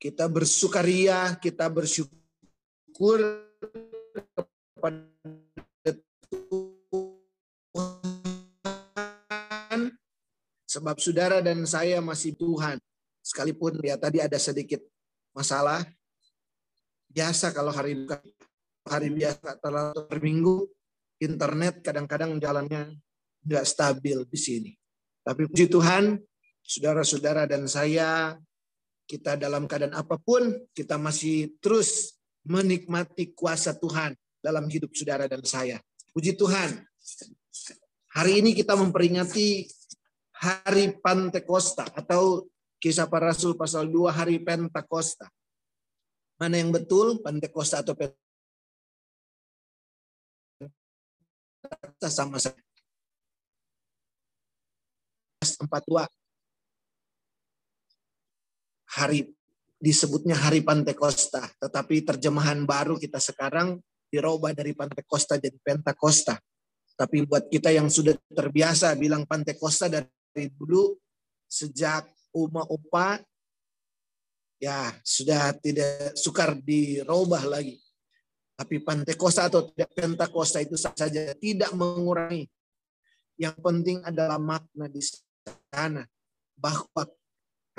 kita bersukaria, kita bersyukur kepada Tuhan sebab saudara dan saya masih Tuhan. Sekalipun ya tadi ada sedikit masalah. Biasa kalau hari hari biasa per minggu internet kadang-kadang jalannya nggak stabil di sini. Tapi puji Tuhan, saudara-saudara dan saya, kita dalam keadaan apa pun, kita masih terus menikmati kuasa Tuhan dalam hidup saudara dan saya. Puji Tuhan. Hari ini kita memperingati hari Pantekosta atau kisah para rasul pasal 2 hari Pentakosta. Mana yang betul? Pantekosta atau Pentakosta sama saya. 42 hari disebutnya hari Pantekosta, tetapi terjemahan baru kita sekarang dirubah dari Pantekosta jadi Pentakosta. Tapi buat kita yang sudah terbiasa bilang Pantekosta dari dulu sejak Uma Opa ya sudah tidak sukar dirubah lagi. Tapi Pantekosta atau Pentakosta itu saja tidak mengurangi. Yang penting adalah makna di sana bahwa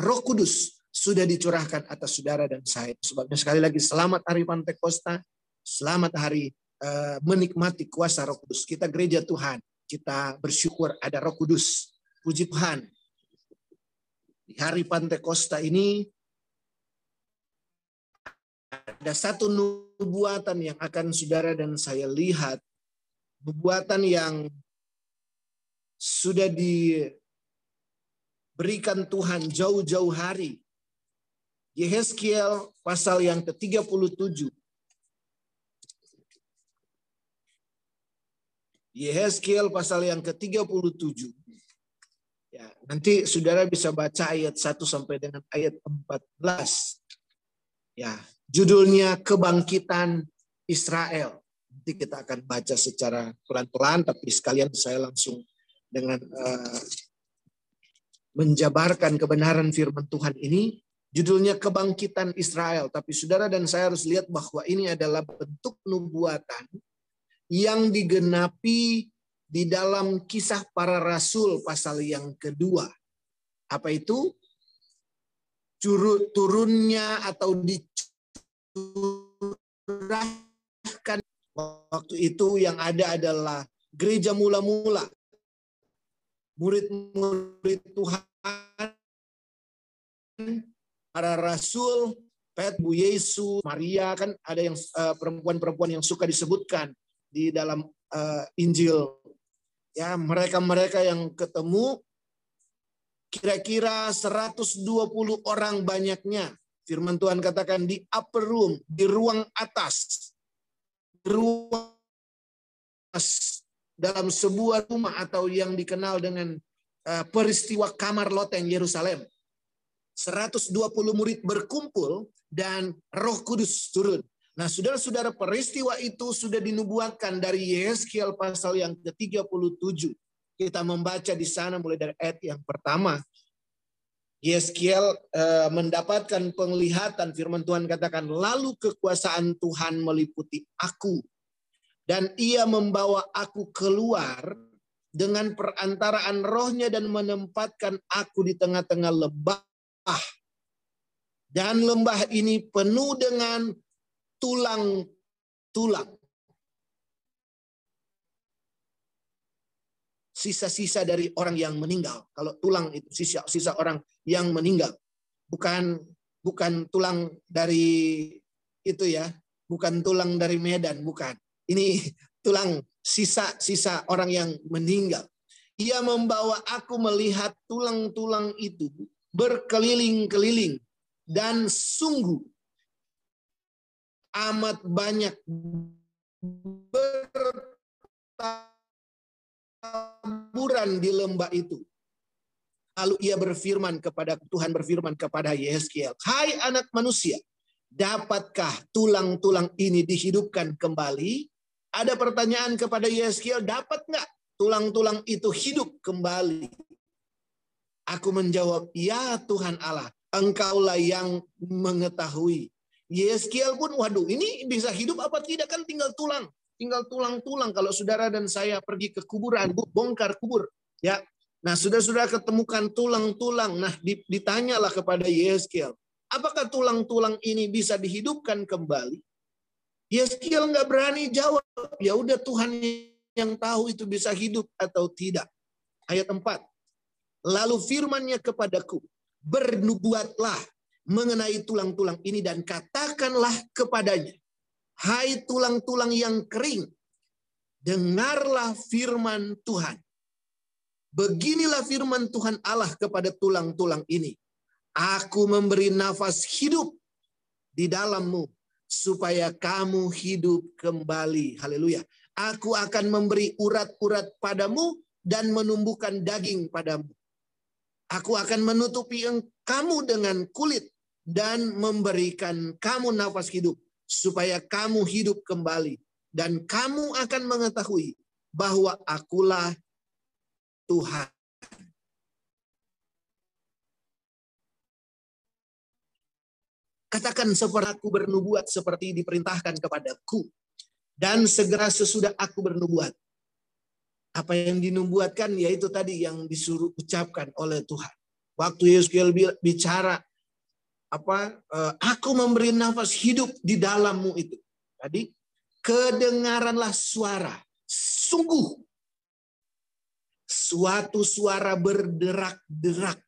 Roh Kudus sudah dicurahkan atas saudara dan saya. Sebabnya sekali lagi selamat hari Pantekosta, selamat hari uh, menikmati kuasa Roh Kudus. Kita gereja Tuhan, kita bersyukur ada Roh Kudus. Puji Tuhan. Di hari Pantekosta ini ada satu nubuatan yang akan saudara dan saya lihat. Nubuatan yang sudah diberikan Tuhan jauh-jauh hari. Yehezkiel pasal yang ke-37. Yehezkiel pasal yang ke-37. Ya, nanti saudara bisa baca ayat 1 sampai dengan ayat 14. Ya, Judulnya Kebangkitan Israel. Nanti kita akan baca secara pelan-pelan, tapi sekalian saya langsung dengan uh, menjabarkan kebenaran firman Tuhan ini. Judulnya Kebangkitan Israel. Tapi saudara dan saya harus lihat bahwa ini adalah bentuk nubuatan yang digenapi di dalam kisah para rasul pasal yang kedua. Apa itu? turunnya atau curahkan waktu itu yang ada adalah gereja mula-mula murid-murid Tuhan para rasul Pet, Bu Yesus, Maria kan ada yang perempuan perempuan-perempuan yang suka disebutkan di dalam uh, Injil. Ya, mereka-mereka yang ketemu kira-kira 120 orang banyaknya Firman Tuhan katakan di upper room, di ruang atas. Ruang atas dalam sebuah rumah atau yang dikenal dengan uh, peristiwa kamar loteng Yerusalem. 120 murid berkumpul dan Roh Kudus turun. Nah, saudara-saudara, peristiwa itu sudah dinubuatkan dari Yeskiel pasal yang ke-37. Kita membaca di sana mulai dari ayat yang pertama Yeskiel uh, mendapatkan penglihatan firman Tuhan katakan lalu kekuasaan Tuhan meliputi aku dan ia membawa aku keluar dengan perantaraan rohnya dan menempatkan aku di tengah-tengah lembah dan lembah ini penuh dengan tulang-tulang sisa-sisa dari orang yang meninggal. Kalau tulang itu sisa sisa orang yang meninggal. Bukan bukan tulang dari itu ya, bukan tulang dari Medan, bukan. Ini tulang sisa-sisa orang yang meninggal. Ia membawa aku melihat tulang-tulang itu berkeliling-keliling dan sungguh amat banyak bertaburan di lembah itu. Lalu ia berfirman kepada Tuhan berfirman kepada Yeskiel, "Hai anak manusia, dapatkah tulang-tulang ini dihidupkan kembali?" Ada pertanyaan kepada Yeskiel, dapat nggak tulang-tulang itu hidup kembali? Aku menjawab, ya Tuhan Allah, engkaulah yang mengetahui. Yeskiel pun, waduh ini bisa hidup apa tidak kan tinggal tulang. Tinggal tulang-tulang kalau saudara dan saya pergi ke kuburan, bongkar kubur. ya. Nah sudah-sudah ketemukan tulang-tulang. Nah ditanyalah kepada Yeskiel, apakah tulang-tulang ini bisa dihidupkan kembali? Yeskiel nggak berani jawab. Ya udah Tuhan yang tahu itu bisa hidup atau tidak. Ayat 4. Lalu firmannya kepadaku, bernubuatlah mengenai tulang-tulang ini dan katakanlah kepadanya, hai tulang-tulang yang kering, dengarlah firman Tuhan. Beginilah firman Tuhan Allah kepada tulang-tulang ini. Aku memberi nafas hidup di dalammu supaya kamu hidup kembali. Haleluya. Aku akan memberi urat-urat padamu dan menumbuhkan daging padamu. Aku akan menutupi kamu dengan kulit dan memberikan kamu nafas hidup supaya kamu hidup kembali dan kamu akan mengetahui bahwa akulah Tuhan. Katakan seperti aku bernubuat seperti diperintahkan kepadaku. Dan segera sesudah aku bernubuat, apa yang dinubuatkan yaitu tadi yang disuruh ucapkan oleh Tuhan. Waktu Yeskiel bicara apa eh, aku memberi nafas hidup di dalammu itu. Tadi kedengaranlah suara sungguh suatu suara berderak-derak.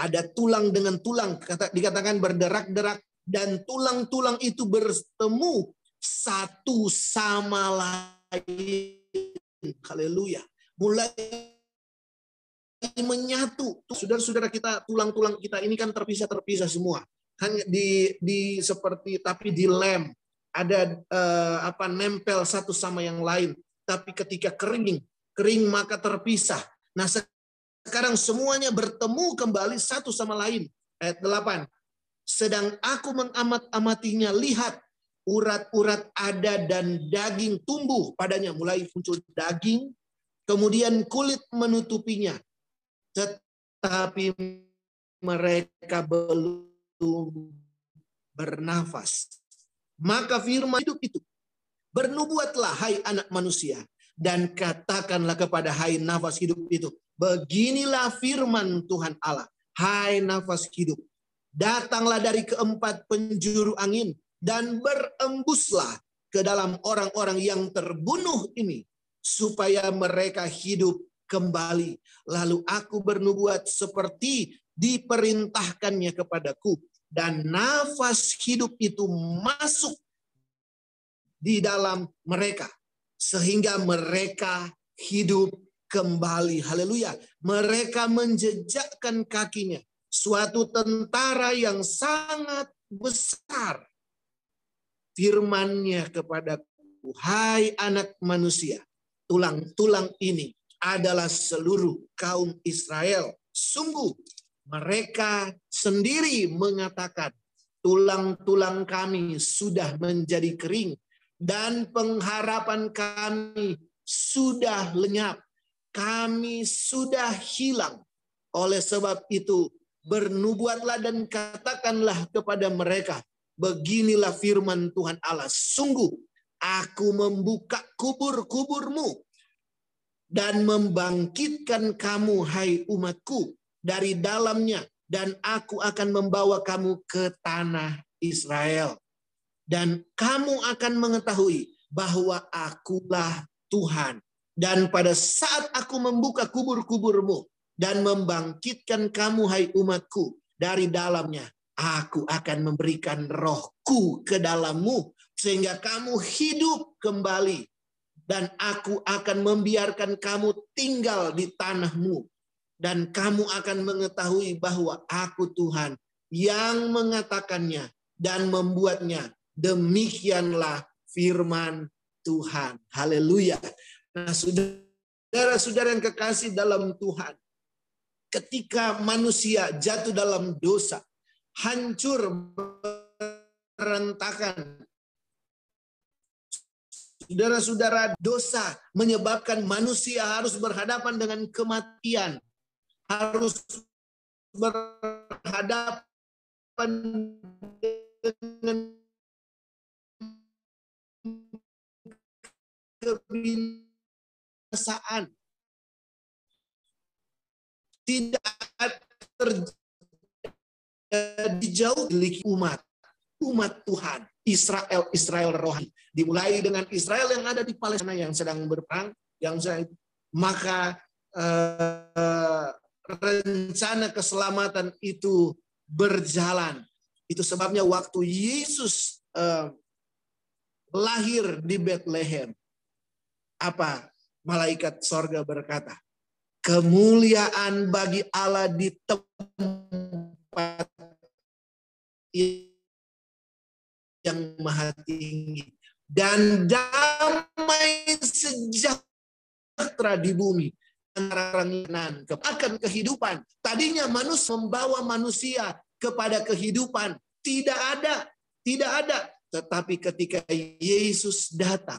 Ada tulang dengan tulang kata dikatakan berderak-derak dan tulang-tulang itu bertemu satu sama lain Haleluya. Mulai menyatu. Saudara-saudara kita, tulang-tulang kita ini kan terpisah-terpisah semua. Hanya di di seperti tapi di lem ada eh, apa nempel satu sama yang lain. Tapi ketika kering, kering maka terpisah. Nah, sekarang semuanya bertemu kembali satu sama lain. Ayat 8. Sedang aku mengamat-amatinya, lihat urat-urat ada dan daging tumbuh padanya. Mulai muncul daging, kemudian kulit menutupinya. Tetapi mereka belum bernafas. Maka firman hidup itu, bernubuatlah hai anak manusia, dan katakanlah kepada hai nafas hidup itu, beginilah firman Tuhan Allah, hai nafas hidup, datanglah dari keempat penjuru angin, dan berembuslah ke dalam orang-orang yang terbunuh ini supaya mereka hidup kembali. Lalu aku bernubuat seperti diperintahkannya kepadaku dan nafas hidup itu masuk di dalam mereka sehingga mereka hidup kembali. Haleluya. Mereka menjejakkan kakinya suatu tentara yang sangat besar firmannya kepadaku, hai anak manusia, tulang-tulang ini adalah seluruh kaum Israel. Sungguh mereka sendiri mengatakan, tulang-tulang kami sudah menjadi kering dan pengharapan kami sudah lenyap. Kami sudah hilang. Oleh sebab itu, bernubuatlah dan katakanlah kepada mereka, Beginilah firman Tuhan Allah. Sungguh aku membuka kubur-kuburmu dan membangkitkan kamu hai umatku dari dalamnya dan aku akan membawa kamu ke tanah Israel dan kamu akan mengetahui bahwa akulah Tuhan dan pada saat aku membuka kubur-kuburmu dan membangkitkan kamu hai umatku dari dalamnya Aku akan memberikan rohku ke dalammu sehingga kamu hidup kembali. Dan aku akan membiarkan kamu tinggal di tanahmu. Dan kamu akan mengetahui bahwa aku Tuhan yang mengatakannya dan membuatnya. Demikianlah firman Tuhan. Haleluya. Nah saudara-saudara yang kekasih dalam Tuhan ketika manusia jatuh dalam dosa hancur berantakan. Saudara-saudara, dosa menyebabkan manusia harus berhadapan dengan kematian, harus berhadapan dengan kebinasaan. Tidak terjadi jauh dari umat. Umat Tuhan. Israel, Israel rohani. Dimulai dengan Israel yang ada di Palestina yang sedang berperang. Yang sedang, maka eh, rencana keselamatan itu berjalan. Itu sebabnya waktu Yesus eh, lahir di Bethlehem, apa malaikat sorga berkata, kemuliaan bagi Allah di tempat yang maha tinggi dan damai sejahtera di bumi orang akan kehidupan. Tadinya manusia membawa manusia kepada kehidupan. Tidak ada, tidak ada. Tetapi ketika Yesus datang,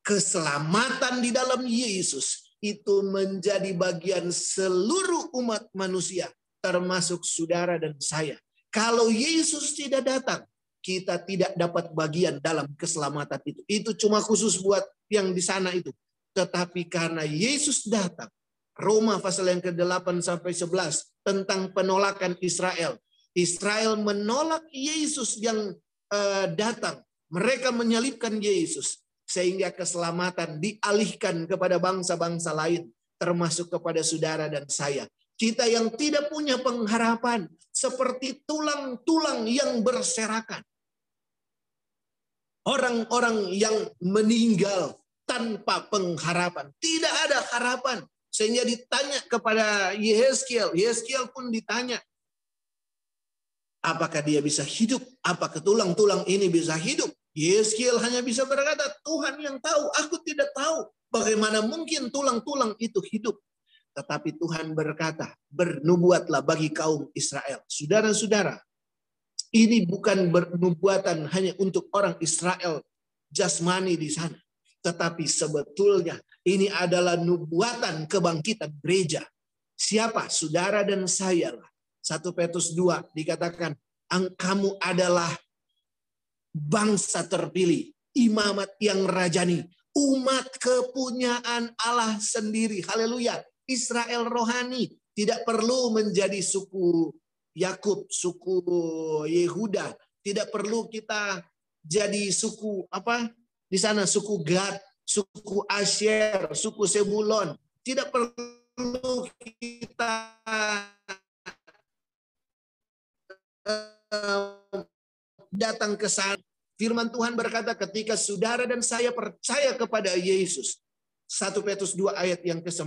keselamatan di dalam Yesus itu menjadi bagian seluruh umat manusia, termasuk saudara dan saya. Kalau Yesus tidak datang, kita tidak dapat bagian dalam keselamatan itu. Itu cuma khusus buat yang di sana itu. Tetapi karena Yesus datang, Roma pasal yang ke-8 sampai 11 tentang penolakan Israel. Israel menolak Yesus yang uh, datang. Mereka menyalibkan Yesus sehingga keselamatan dialihkan kepada bangsa-bangsa lain, termasuk kepada saudara dan saya. Kita yang tidak punya pengharapan, seperti tulang-tulang yang berserakan. Orang-orang yang meninggal tanpa pengharapan, tidak ada harapan. Sehingga ditanya kepada Yehezkiel, Yehezkiel pun ditanya, apakah dia bisa hidup? Apakah tulang-tulang ini bisa hidup? Yeskiel hanya bisa berkata, Tuhan yang tahu, aku tidak tahu. Bagaimana mungkin tulang-tulang itu hidup? Tetapi Tuhan berkata, bernubuatlah bagi kaum Israel. Saudara-saudara, ini bukan bernubuatan hanya untuk orang Israel jasmani di sana. Tetapi sebetulnya ini adalah nubuatan kebangkitan gereja. Siapa? Saudara dan saya lah. 1 Petrus 2 dikatakan, kamu adalah bangsa terpilih, imamat yang rajani, umat kepunyaan Allah sendiri. Haleluya. Israel rohani tidak perlu menjadi suku Yakub, suku Yehuda. Tidak perlu kita jadi suku apa? Di sana suku Gad, suku Asher, suku Sebulon. Tidak perlu kita eh, datang ke sana Firman Tuhan berkata ketika saudara dan saya percaya kepada Yesus. 1 Petrus 2 ayat yang ke-9.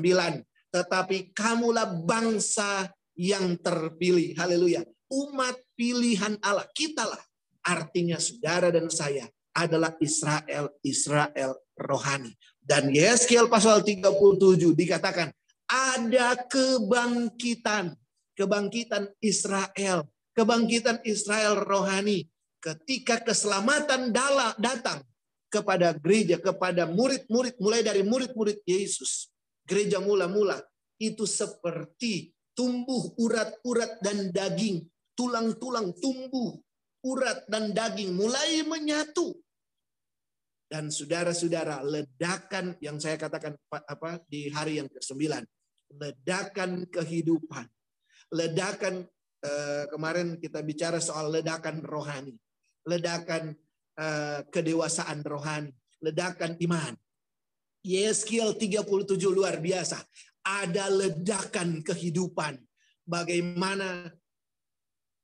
Tetapi kamulah bangsa yang terpilih. Haleluya. Umat pilihan Allah. Kitalah. Artinya saudara dan saya adalah Israel, Israel rohani. Dan Yeskiel pasal 37 dikatakan ada kebangkitan. Kebangkitan Israel. Kebangkitan Israel rohani ketika keselamatan datang kepada gereja, kepada murid-murid, mulai dari murid-murid Yesus, gereja mula-mula, itu seperti tumbuh urat-urat dan daging, tulang-tulang tumbuh, urat dan daging mulai menyatu. Dan saudara-saudara, ledakan yang saya katakan apa di hari yang ke-9, ledakan kehidupan. Ledakan eh, kemarin kita bicara soal ledakan rohani ledakan uh, kedewasaan rohani, ledakan iman. Yeskiel 37 luar biasa. Ada ledakan kehidupan. Bagaimana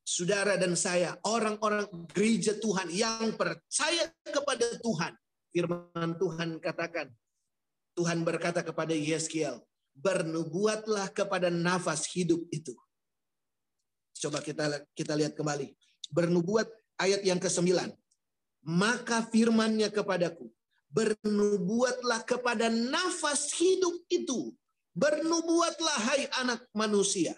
saudara dan saya, orang-orang gereja Tuhan yang percaya kepada Tuhan. Firman Tuhan katakan, Tuhan berkata kepada Yeskiel, bernubuatlah kepada nafas hidup itu. Coba kita kita lihat kembali. Bernubuat ayat yang ke-9. Maka firmannya kepadaku, bernubuatlah kepada nafas hidup itu. Bernubuatlah hai anak manusia.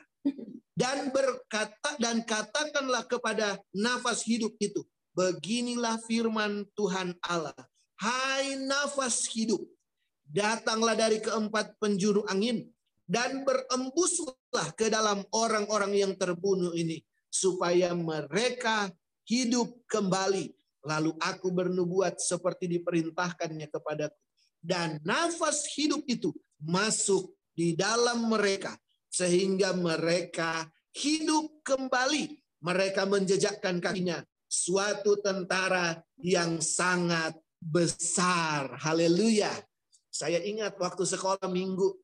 Dan berkata dan katakanlah kepada nafas hidup itu. Beginilah firman Tuhan Allah. Hai nafas hidup, datanglah dari keempat penjuru angin dan berembuslah ke dalam orang-orang yang terbunuh ini supaya mereka hidup kembali. Lalu aku bernubuat seperti diperintahkannya kepadaku. Dan nafas hidup itu masuk di dalam mereka sehingga mereka hidup kembali. Mereka menjejakkan kakinya suatu tentara yang sangat besar. Haleluya. Saya ingat waktu sekolah minggu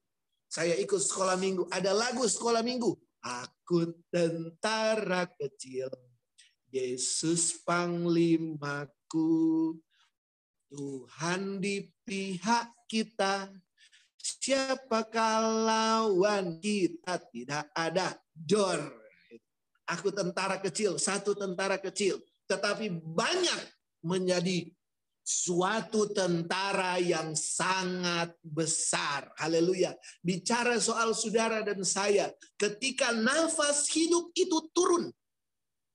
saya ikut sekolah minggu. Ada lagu sekolah minggu. Aku tentara kecil. Yesus panglimaku. Tuhan di pihak kita. Siapakah lawan kita? Tidak ada. Jor. Aku tentara kecil, satu tentara kecil. Tetapi banyak menjadi suatu tentara yang sangat besar. Haleluya. Bicara soal saudara dan saya, ketika nafas hidup itu turun,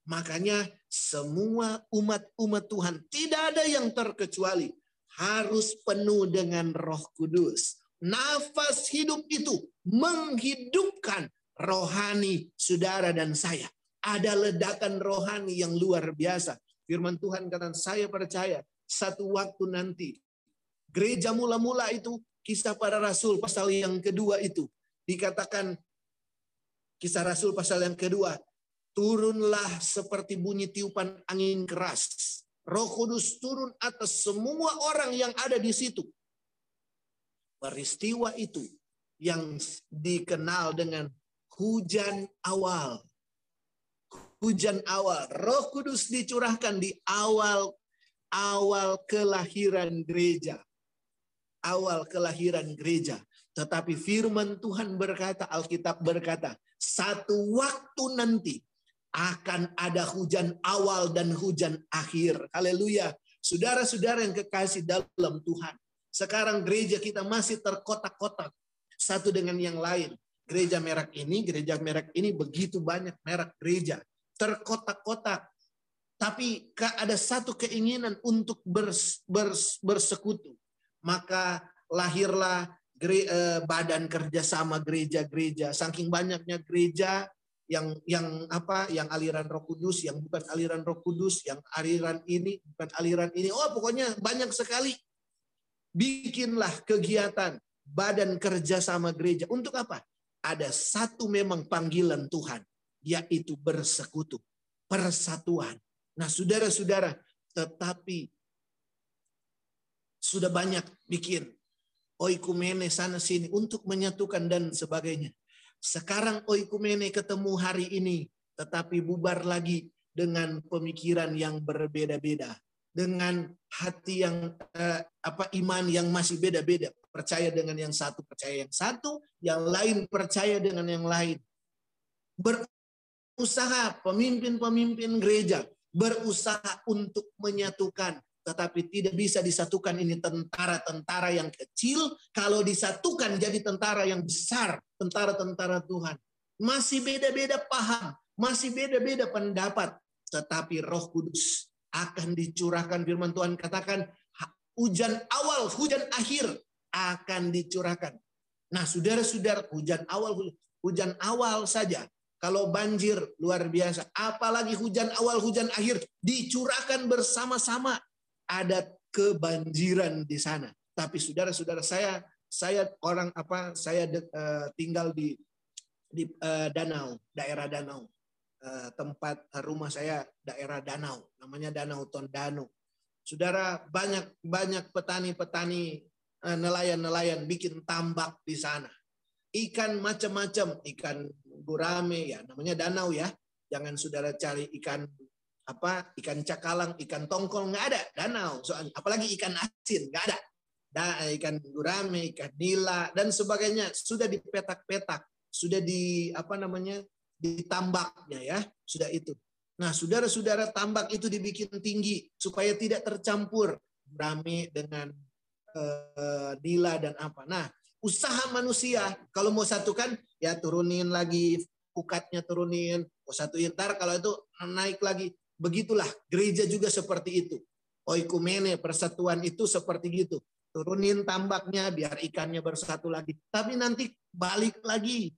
makanya semua umat-umat Tuhan tidak ada yang terkecuali harus penuh dengan Roh Kudus. Nafas hidup itu menghidupkan rohani saudara dan saya. Ada ledakan rohani yang luar biasa. Firman Tuhan kata saya percaya satu waktu nanti. Gereja mula-mula itu kisah para rasul pasal yang kedua itu. Dikatakan kisah rasul pasal yang kedua. Turunlah seperti bunyi tiupan angin keras. Roh Kudus turun atas semua orang yang ada di situ. Peristiwa itu yang dikenal dengan hujan awal. Hujan awal. Roh Kudus dicurahkan di awal awal kelahiran gereja. Awal kelahiran gereja. Tetapi firman Tuhan berkata, Alkitab berkata, satu waktu nanti akan ada hujan awal dan hujan akhir. Haleluya. Saudara-saudara yang kekasih dalam Tuhan. Sekarang gereja kita masih terkotak-kotak. Satu dengan yang lain. Gereja merek ini, gereja merek ini begitu banyak merek gereja. Terkotak-kotak tapi ada satu keinginan untuk bers, bers, bersekutu. Maka lahirlah gere, eh, badan kerjasama gereja-gereja. Saking banyaknya gereja yang yang apa yang aliran Roh Kudus, yang bukan aliran Roh Kudus, yang aliran ini bukan aliran ini. Oh, pokoknya banyak sekali. Bikinlah kegiatan badan kerjasama gereja. Untuk apa? Ada satu memang panggilan Tuhan, yaitu bersekutu, persatuan Nah, saudara-saudara, tetapi sudah banyak bikin oikumene sana sini untuk menyatukan dan sebagainya. Sekarang oikumene ketemu hari ini, tetapi bubar lagi dengan pemikiran yang berbeda-beda, dengan hati yang eh, apa iman yang masih beda-beda, percaya dengan yang satu percaya yang satu, yang lain percaya dengan yang lain. Berusaha pemimpin-pemimpin gereja berusaha untuk menyatukan tetapi tidak bisa disatukan ini tentara-tentara yang kecil. Kalau disatukan jadi tentara yang besar tentara-tentara Tuhan. Masih beda-beda paham masih beda-beda pendapat. Tetapi Roh Kudus akan dicurahkan. Firman Tuhan katakan hujan awal hujan akhir akan dicurahkan. Nah saudara-saudara hujan awal hujan awal saja. Kalau banjir luar biasa, apalagi hujan awal, hujan akhir dicurahkan bersama-sama. Ada kebanjiran di sana. Tapi saudara-saudara saya, saya orang apa? Saya uh, tinggal di di uh, danau, daerah danau. Uh, tempat rumah saya daerah danau, namanya Danau Tondano. Saudara banyak banyak petani-petani nelayan-nelayan bikin tambak di sana. Ikan macam-macam, ikan gurame ya namanya danau ya jangan saudara cari ikan apa ikan cakalang ikan tongkol nggak ada. Danau soalnya apalagi ikan asin nggak ada. Da, ikan gurame ikan nila dan sebagainya. Sudah dipetak-petak sudah di apa namanya ditambaknya ya sudah itu. Nah saudara-saudara tambak itu dibikin tinggi supaya tidak tercampur gurame dengan uh, nila dan apa. Nah usaha manusia kalau mau satukan ya turunin lagi ukatnya turunin. Mau satu ntar kalau itu naik lagi begitulah gereja juga seperti itu oikumene persatuan itu seperti gitu turunin tambaknya biar ikannya bersatu lagi. Tapi nanti balik lagi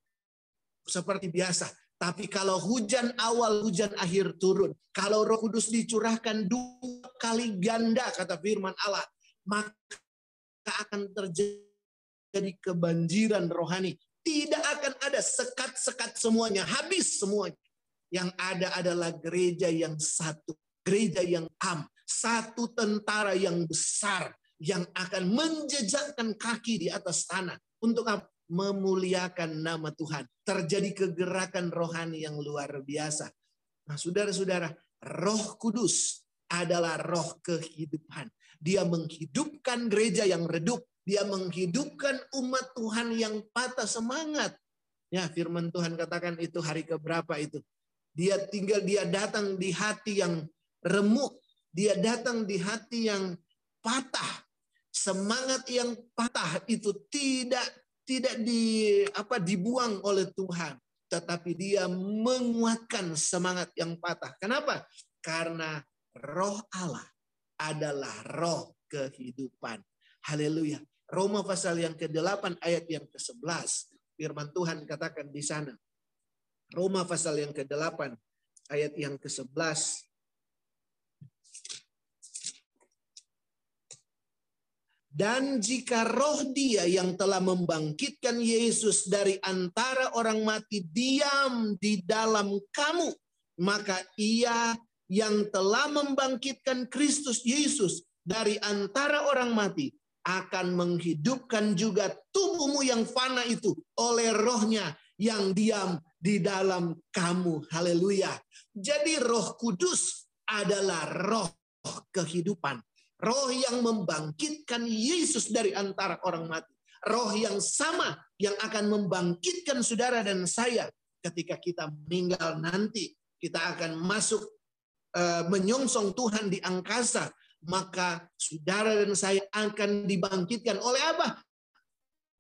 seperti biasa. Tapi kalau hujan awal, hujan akhir turun. Kalau roh kudus dicurahkan dua kali ganda, kata firman Allah. Maka akan terjadi kebanjiran rohani. Tidak akan ada sekat-sekat semuanya. Habis semuanya. Yang ada adalah gereja yang satu. Gereja yang am. Satu tentara yang besar. Yang akan menjejakkan kaki di atas tanah. Untuk memuliakan nama Tuhan. Terjadi kegerakan rohani yang luar biasa. Nah, saudara-saudara, Roh Kudus adalah roh kehidupan. Dia menghidupkan gereja yang redup. Dia menghidupkan umat Tuhan yang patah semangat. Ya, firman Tuhan katakan itu hari keberapa itu. Dia tinggal, dia datang di hati yang remuk. Dia datang di hati yang patah. Semangat yang patah itu tidak tidak di apa dibuang oleh Tuhan, tetapi dia menguatkan semangat yang patah. Kenapa? Karena roh Allah adalah roh kehidupan. Haleluya. Roma pasal yang ke-8 ayat yang ke-11. Firman Tuhan katakan di sana. Roma pasal yang ke-8 ayat yang ke-11 Dan jika roh dia yang telah membangkitkan Yesus dari antara orang mati diam di dalam kamu, maka ia yang telah membangkitkan Kristus Yesus dari antara orang mati akan menghidupkan juga tubuhmu yang fana itu oleh rohnya yang diam di dalam kamu. Haleluya. Jadi roh kudus adalah roh kehidupan. Roh yang membangkitkan Yesus dari antara orang mati. Roh yang sama yang akan membangkitkan saudara dan saya ketika kita meninggal nanti. Kita akan masuk uh, menyongsong Tuhan di angkasa. Maka saudara dan saya akan dibangkitkan oleh apa?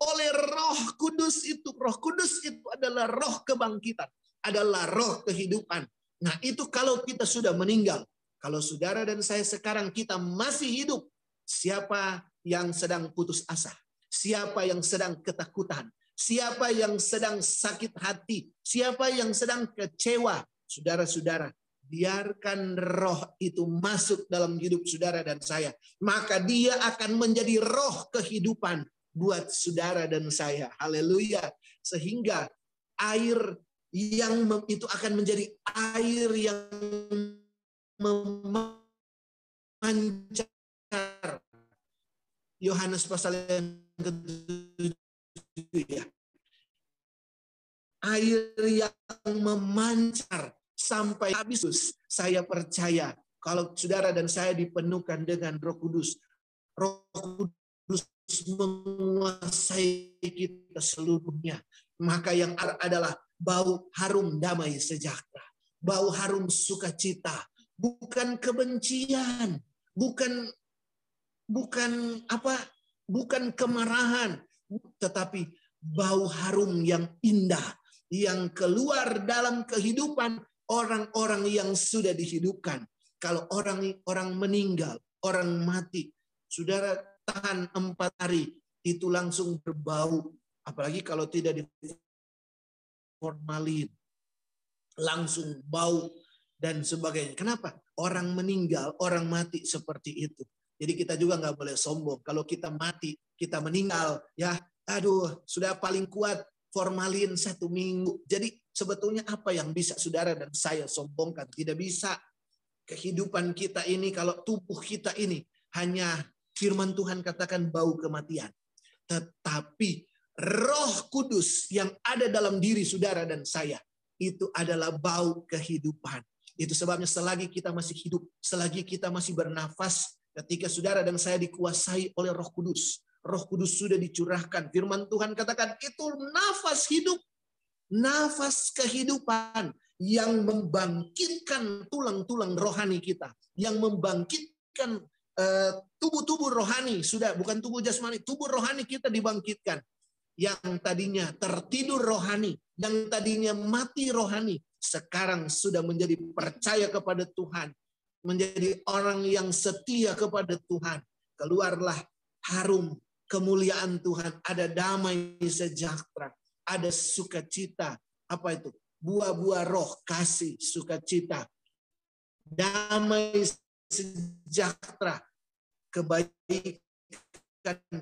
Oleh roh kudus itu. Roh kudus itu adalah roh kebangkitan. Adalah roh kehidupan. Nah itu kalau kita sudah meninggal. Kalau saudara dan saya sekarang kita masih hidup, siapa yang sedang putus asa? Siapa yang sedang ketakutan? Siapa yang sedang sakit hati? Siapa yang sedang kecewa? Saudara-saudara, biarkan roh itu masuk dalam hidup saudara dan saya. Maka dia akan menjadi roh kehidupan buat saudara dan saya. Haleluya. Sehingga air yang itu akan menjadi air yang memancar. Yohanes pasal yang ketujuh ya. Air yang memancar sampai habis. Saya percaya kalau saudara dan saya dipenuhkan dengan roh kudus. Roh kudus menguasai kita seluruhnya. Maka yang adalah bau harum damai sejahtera. Bau harum sukacita bukan kebencian, bukan bukan apa? bukan kemarahan, tetapi bau harum yang indah yang keluar dalam kehidupan orang-orang yang sudah dihidupkan. Kalau orang orang meninggal, orang mati, saudara tahan empat hari itu langsung berbau, apalagi kalau tidak diformalin, langsung bau dan sebagainya. Kenapa? Orang meninggal, orang mati seperti itu. Jadi kita juga nggak boleh sombong. Kalau kita mati, kita meninggal, ya, aduh, sudah paling kuat formalin satu minggu. Jadi sebetulnya apa yang bisa saudara dan saya sombongkan? Tidak bisa. Kehidupan kita ini, kalau tubuh kita ini hanya firman Tuhan katakan bau kematian. Tetapi roh kudus yang ada dalam diri saudara dan saya, itu adalah bau kehidupan. Itu sebabnya selagi kita masih hidup, selagi kita masih bernafas, ketika saudara dan saya dikuasai oleh Roh Kudus, Roh Kudus sudah dicurahkan. Firman Tuhan katakan itu nafas hidup, nafas kehidupan yang membangkitkan tulang-tulang rohani kita, yang membangkitkan tubuh-tubuh rohani, sudah bukan tubuh jasmani, tubuh rohani kita dibangkitkan. Yang tadinya tertidur rohani, yang tadinya mati rohani, sekarang sudah menjadi percaya kepada Tuhan, menjadi orang yang setia kepada Tuhan. Keluarlah harum kemuliaan Tuhan, ada damai sejahtera, ada sukacita. Apa itu? Buah-buah roh, kasih, sukacita, damai sejahtera, kebaikan,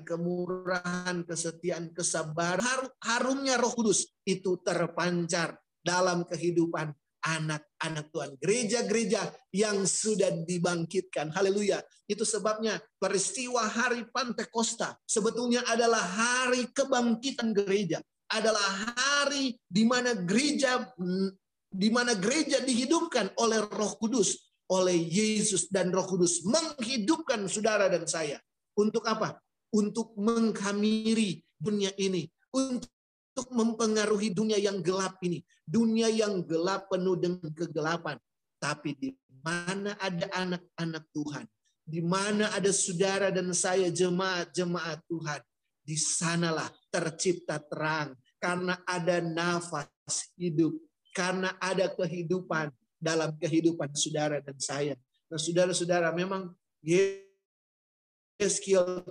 kemurahan, kesetiaan, kesabaran, harumnya Roh Kudus itu terpancar dalam kehidupan anak-anak Tuhan. Gereja-gereja yang sudah dibangkitkan. Haleluya. Itu sebabnya peristiwa hari Pantekosta sebetulnya adalah hari kebangkitan gereja. Adalah hari di mana gereja di mana gereja dihidupkan oleh Roh Kudus, oleh Yesus dan Roh Kudus menghidupkan saudara dan saya. Untuk apa? Untuk menghamiri dunia ini, untuk mempengaruhi dunia yang gelap ini. Dunia yang gelap penuh dengan kegelapan. Tapi di mana ada anak-anak Tuhan, di mana ada saudara dan saya jemaat-jemaat Tuhan, di sanalah tercipta terang karena ada nafas hidup, karena ada kehidupan dalam kehidupan saudara dan saya. Nah, saudara-saudara, memang Yeskiel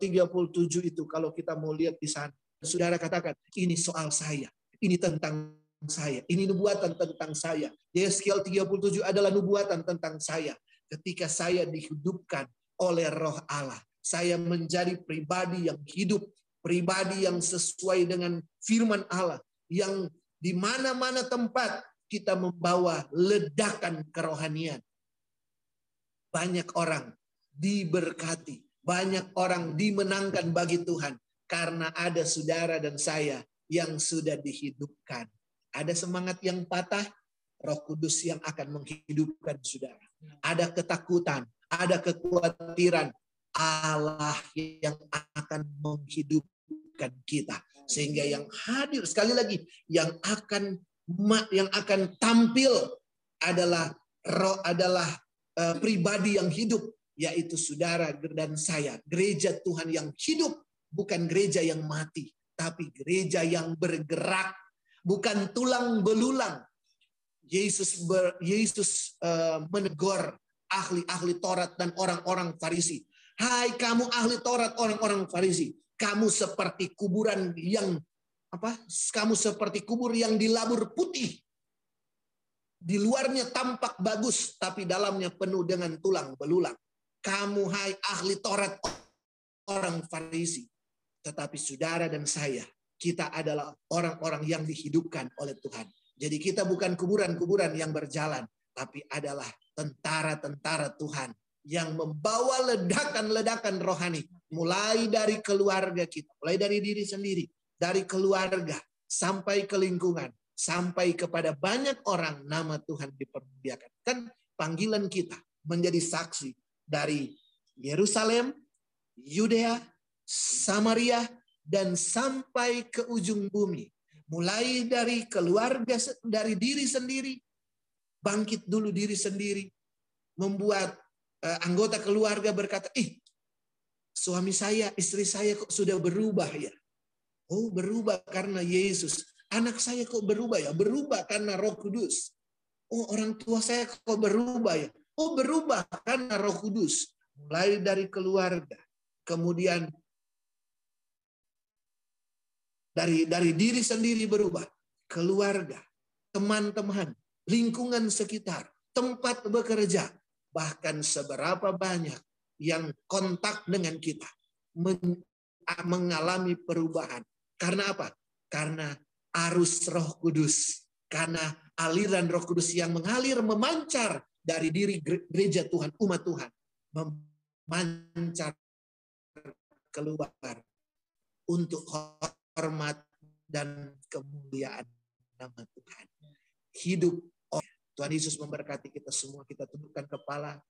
37 itu kalau kita mau lihat di sana. Saudara katakan, ini soal saya. Ini tentang saya. Ini nubuatan tentang saya. Yeskiel 37 adalah nubuatan tentang saya. Ketika saya dihidupkan oleh roh Allah. Saya menjadi pribadi yang hidup. Pribadi yang sesuai dengan firman Allah. Yang di mana-mana tempat kita membawa ledakan kerohanian. Banyak orang diberkati banyak orang dimenangkan bagi Tuhan karena ada saudara dan saya yang sudah dihidupkan. Ada semangat yang patah, Roh Kudus yang akan menghidupkan saudara. Ada ketakutan, ada kekhawatiran, Allah yang akan menghidupkan kita. Sehingga yang hadir sekali lagi yang akan yang akan tampil adalah roh adalah uh, pribadi yang hidup yaitu saudara dan saya, gereja Tuhan yang hidup, bukan gereja yang mati, tapi gereja yang bergerak, bukan tulang belulang. Yesus ber, Yesus uh, menegur ahli-ahli Taurat dan orang-orang Farisi. Hai kamu ahli Taurat, orang-orang Farisi, kamu seperti kuburan yang apa? Kamu seperti kubur yang dilabur putih. Di luarnya tampak bagus, tapi dalamnya penuh dengan tulang belulang. Kamu hai ahli Taurat orang Farisi. Tetapi saudara dan saya, kita adalah orang-orang yang dihidupkan oleh Tuhan. Jadi kita bukan kuburan-kuburan yang berjalan, tapi adalah tentara-tentara Tuhan yang membawa ledakan-ledakan rohani mulai dari keluarga kita, mulai dari diri sendiri, dari keluarga sampai ke lingkungan, sampai kepada banyak orang nama Tuhan dipermuliakan. Kan panggilan kita menjadi saksi dari Yerusalem, Yudea, Samaria, dan sampai ke ujung bumi. Mulai dari keluarga, dari diri sendiri, bangkit dulu diri sendiri, membuat uh, anggota keluarga berkata, ih suami saya, istri saya kok sudah berubah ya. Oh berubah karena Yesus. Anak saya kok berubah ya? Berubah karena roh kudus. Oh orang tua saya kok berubah ya? Oh berubah karena roh kudus. Mulai dari keluarga. Kemudian dari dari diri sendiri berubah. Keluarga, teman-teman, lingkungan sekitar, tempat bekerja. Bahkan seberapa banyak yang kontak dengan kita. mengalami perubahan. Karena apa? Karena arus roh kudus. Karena aliran roh kudus yang mengalir memancar dari diri gereja Tuhan, umat Tuhan, memancar keluar untuk hormat dan kemuliaan nama Tuhan. Hidup Tuhan Yesus memberkati kita semua. Kita tundukkan kepala,